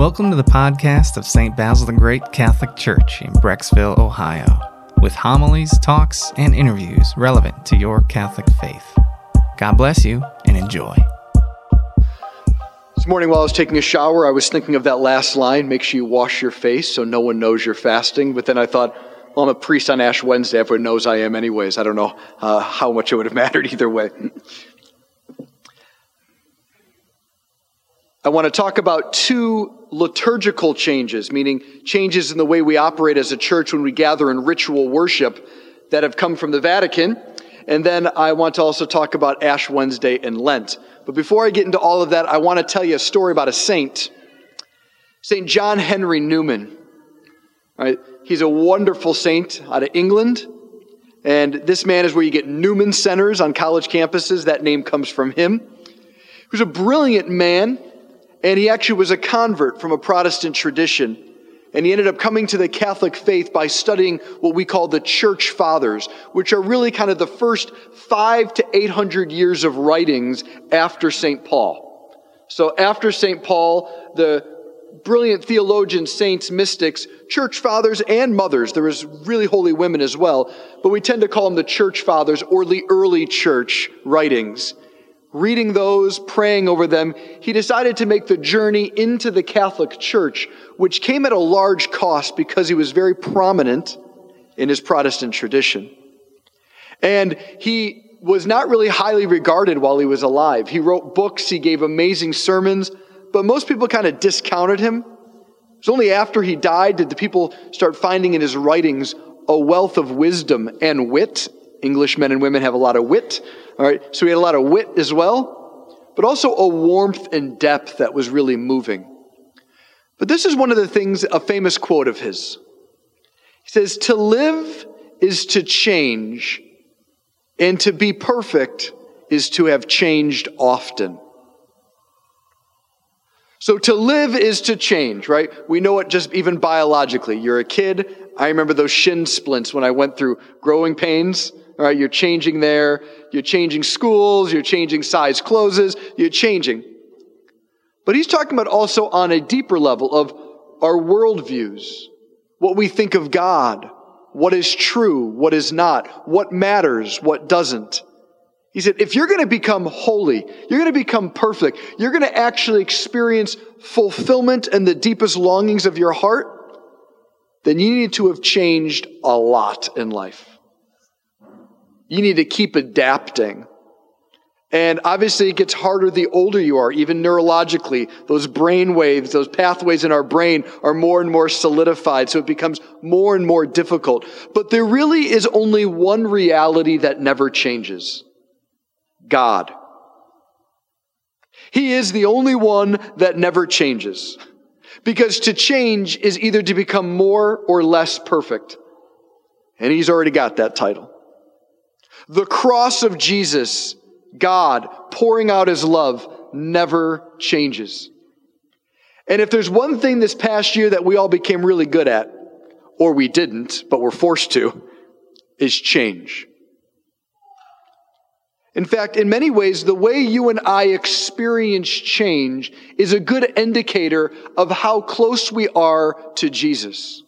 Welcome to the podcast of St. Basil the Great Catholic Church in Brecksville, Ohio, with homilies, talks, and interviews relevant to your Catholic faith. God bless you and enjoy. This morning, while I was taking a shower, I was thinking of that last line make sure you wash your face so no one knows you're fasting. But then I thought, well, I'm a priest on Ash Wednesday. Everyone knows I am, anyways. I don't know uh, how much it would have mattered either way. I want to talk about two liturgical changes, meaning changes in the way we operate as a church when we gather in ritual worship that have come from the Vatican. And then I want to also talk about Ash Wednesday and Lent. But before I get into all of that, I want to tell you a story about a saint, St. John Henry Newman. Right, he's a wonderful saint out of England. And this man is where you get Newman Centers on college campuses. That name comes from him. He was a brilliant man and he actually was a convert from a Protestant tradition. And he ended up coming to the Catholic faith by studying what we call the church fathers, which are really kind of the first five to eight hundred years of writings after St. Paul. So after St. Paul, the brilliant theologians, saints, mystics, church fathers, and mothers, there was really holy women as well, but we tend to call them the church fathers or the early church writings reading those, praying over them, he decided to make the journey into the Catholic Church, which came at a large cost because he was very prominent in his Protestant tradition. And he was not really highly regarded while he was alive. He wrote books, he gave amazing sermons, but most people kind of discounted him. It was only after he died did the people start finding in his writings a wealth of wisdom and wit. English men and women have a lot of wit. All right, so he had a lot of wit as well, but also a warmth and depth that was really moving. But this is one of the things, a famous quote of his. He says, To live is to change, and to be perfect is to have changed often. So to live is to change, right? We know it just even biologically. You're a kid. I remember those shin splints when I went through growing pains. All right, you're changing there. You're changing schools. You're changing size closes. You're changing. But he's talking about also on a deeper level of our worldviews, what we think of God, what is true, what is not, what matters, what doesn't. He said, if you're going to become holy, you're going to become perfect, you're going to actually experience fulfillment and the deepest longings of your heart, then you need to have changed a lot in life. You need to keep adapting. And obviously, it gets harder the older you are, even neurologically. Those brain waves, those pathways in our brain are more and more solidified, so it becomes more and more difficult. But there really is only one reality that never changes God. He is the only one that never changes. Because to change is either to become more or less perfect. And He's already got that title. The cross of Jesus, God pouring out his love, never changes. And if there's one thing this past year that we all became really good at, or we didn't, but we're forced to, is change. In fact, in many ways, the way you and I experience change is a good indicator of how close we are to Jesus.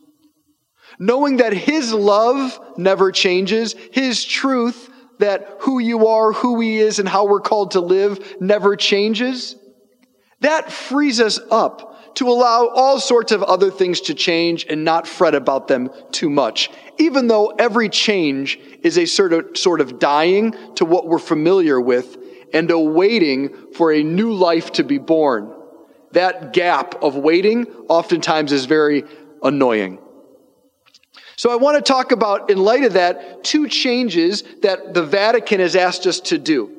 Knowing that His love never changes, His truth that who you are, who He is, and how we're called to live never changes, that frees us up to allow all sorts of other things to change and not fret about them too much. Even though every change is a sort of, sort of dying to what we're familiar with and a waiting for a new life to be born. That gap of waiting oftentimes is very annoying. So I want to talk about, in light of that, two changes that the Vatican has asked us to do.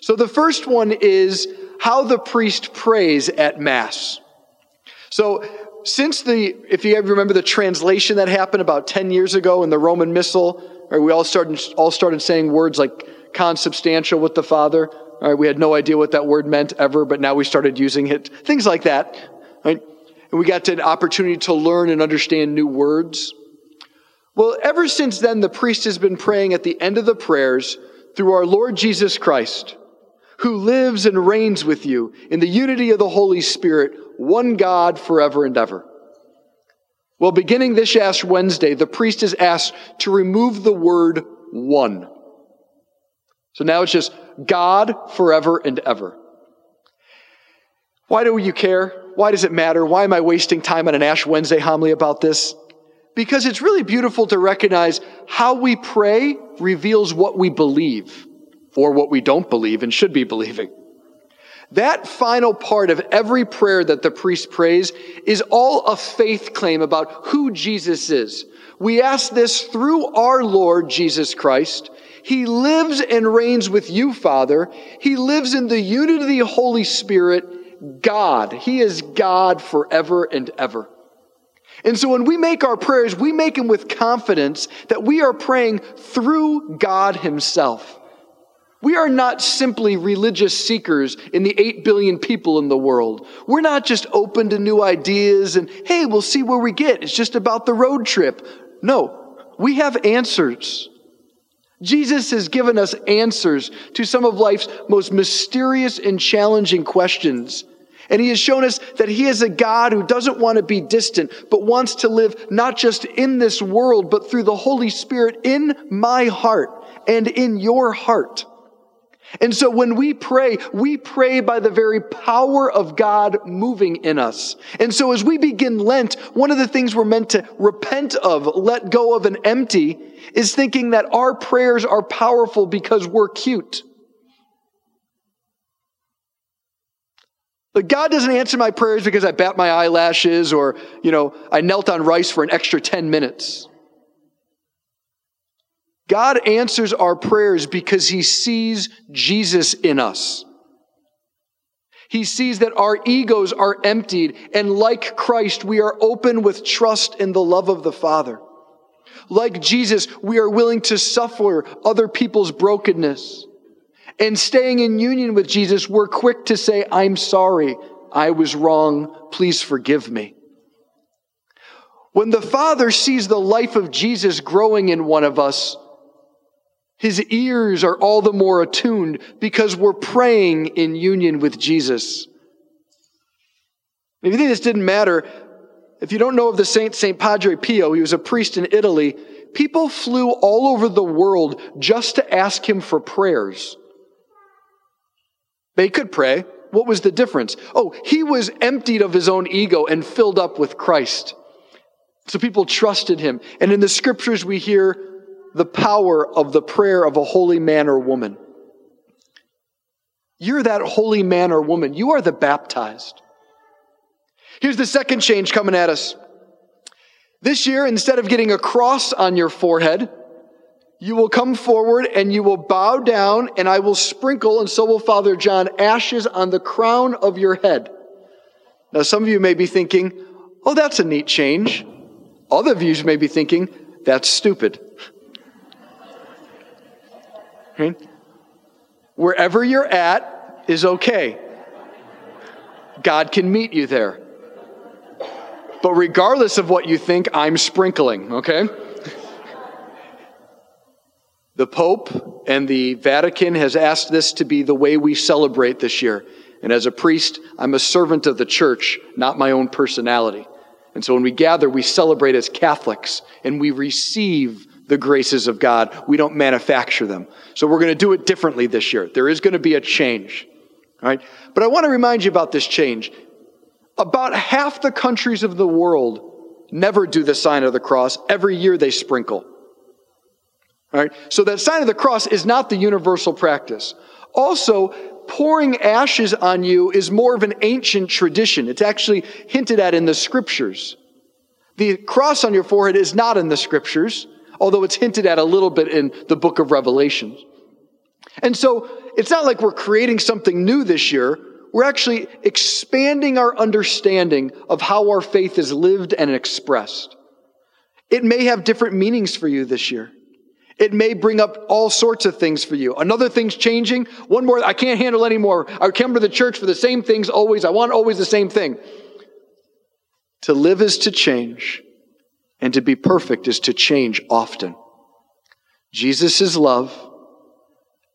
So the first one is how the priest prays at Mass. So since the, if you remember the translation that happened about 10 years ago in the Roman Missal, right, we all started, all started saying words like consubstantial with the Father. Right, we had no idea what that word meant ever, but now we started using it. Things like that. Right? And we got an opportunity to learn and understand new words. Well, ever since then, the priest has been praying at the end of the prayers through our Lord Jesus Christ, who lives and reigns with you in the unity of the Holy Spirit, one God forever and ever. Well, beginning this Ash Wednesday, the priest is asked to remove the word one. So now it's just God forever and ever. Why do you care? Why does it matter? Why am I wasting time on an Ash Wednesday homily about this? Because it's really beautiful to recognize how we pray reveals what we believe or what we don't believe and should be believing. That final part of every prayer that the priest prays is all a faith claim about who Jesus is. We ask this through our Lord Jesus Christ. He lives and reigns with you, Father. He lives in the unity of the Holy Spirit, God. He is God forever and ever. And so when we make our prayers, we make them with confidence that we are praying through God Himself. We are not simply religious seekers in the 8 billion people in the world. We're not just open to new ideas and, hey, we'll see where we get. It's just about the road trip. No, we have answers. Jesus has given us answers to some of life's most mysterious and challenging questions. And he has shown us that he is a God who doesn't want to be distant, but wants to live not just in this world, but through the Holy Spirit in my heart and in your heart. And so when we pray, we pray by the very power of God moving in us. And so as we begin Lent, one of the things we're meant to repent of, let go of and empty, is thinking that our prayers are powerful because we're cute. But God doesn't answer my prayers because I bat my eyelashes or, you know, I knelt on rice for an extra 10 minutes. God answers our prayers because he sees Jesus in us. He sees that our egos are emptied, and like Christ, we are open with trust in the love of the Father. Like Jesus, we are willing to suffer other people's brokenness. And staying in union with Jesus, we're quick to say, I'm sorry, I was wrong, please forgive me. When the Father sees the life of Jesus growing in one of us, his ears are all the more attuned because we're praying in union with Jesus. If you think this didn't matter, if you don't know of the saint, St. Padre Pio, he was a priest in Italy. People flew all over the world just to ask him for prayers. They could pray. What was the difference? Oh, he was emptied of his own ego and filled up with Christ. So people trusted him. And in the scriptures, we hear the power of the prayer of a holy man or woman. You're that holy man or woman. You are the baptized. Here's the second change coming at us. This year, instead of getting a cross on your forehead, you will come forward and you will bow down, and I will sprinkle, and so will Father John, ashes on the crown of your head. Now, some of you may be thinking, oh, that's a neat change. Other you may be thinking, that's stupid. Right? Wherever you're at is okay. God can meet you there. But regardless of what you think, I'm sprinkling, okay? The Pope and the Vatican has asked this to be the way we celebrate this year. And as a priest, I'm a servant of the church, not my own personality. And so when we gather, we celebrate as Catholics and we receive the graces of God. We don't manufacture them. So we're going to do it differently this year. There is going to be a change. All right? But I want to remind you about this change. About half the countries of the world never do the sign of the cross. Every year they sprinkle. All right? So that sign of the cross is not the universal practice. Also, pouring ashes on you is more of an ancient tradition. It's actually hinted at in the scriptures. The cross on your forehead is not in the scriptures although it's hinted at a little bit in the book of Revelation. And so it's not like we're creating something new this year. We're actually expanding our understanding of how our faith is lived and expressed. It may have different meanings for you this year. It may bring up all sorts of things for you. Another thing's changing. One more, I can't handle anymore. I come to the church for the same things always. I want always the same thing. To live is to change. And to be perfect is to change often. Jesus' love,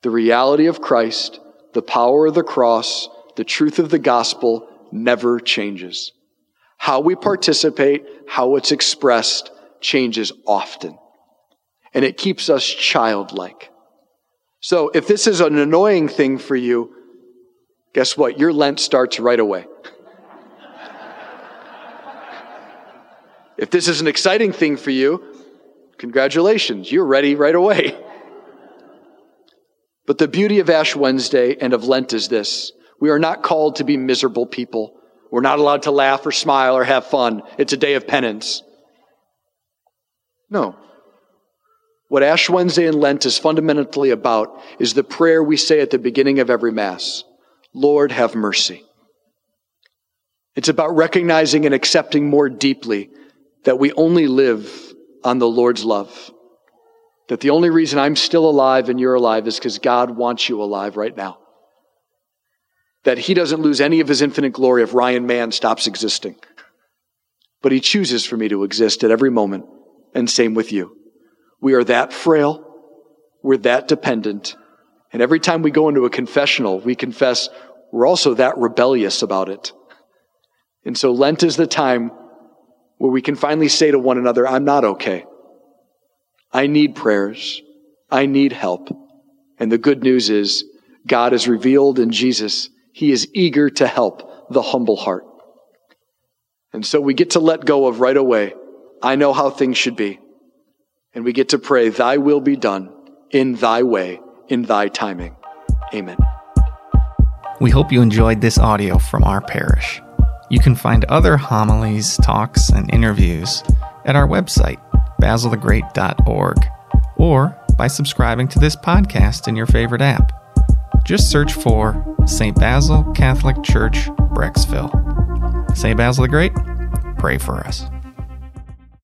the reality of Christ, the power of the cross, the truth of the gospel never changes. How we participate, how it's expressed changes often. And it keeps us childlike. So if this is an annoying thing for you, guess what? Your Lent starts right away. if this is an exciting thing for you, congratulations, you're ready right away. But the beauty of Ash Wednesday and of Lent is this we are not called to be miserable people. We're not allowed to laugh or smile or have fun. It's a day of penance. No. What Ash Wednesday and Lent is fundamentally about is the prayer we say at the beginning of every Mass Lord, have mercy. It's about recognizing and accepting more deeply that we only live on the Lord's love. That the only reason I'm still alive and you're alive is because God wants you alive right now. That He doesn't lose any of His infinite glory if Ryan Mann stops existing. But He chooses for me to exist at every moment, and same with you. We are that frail, we're that dependent, and every time we go into a confessional, we confess we're also that rebellious about it. And so Lent is the time where we can finally say to one another, I'm not okay. I need prayers. I need help. And the good news is God is revealed in Jesus. He is eager to help the humble heart. And so we get to let go of right away. I know how things should be. And we get to pray, Thy will be done in Thy way, in Thy timing. Amen. We hope you enjoyed this audio from our parish. You can find other homilies, talks, and interviews at our website, basilthegreat.org, or by subscribing to this podcast in your favorite app. Just search for St. Basil Catholic Church, Brecksville. St. Basil the Great, pray for us.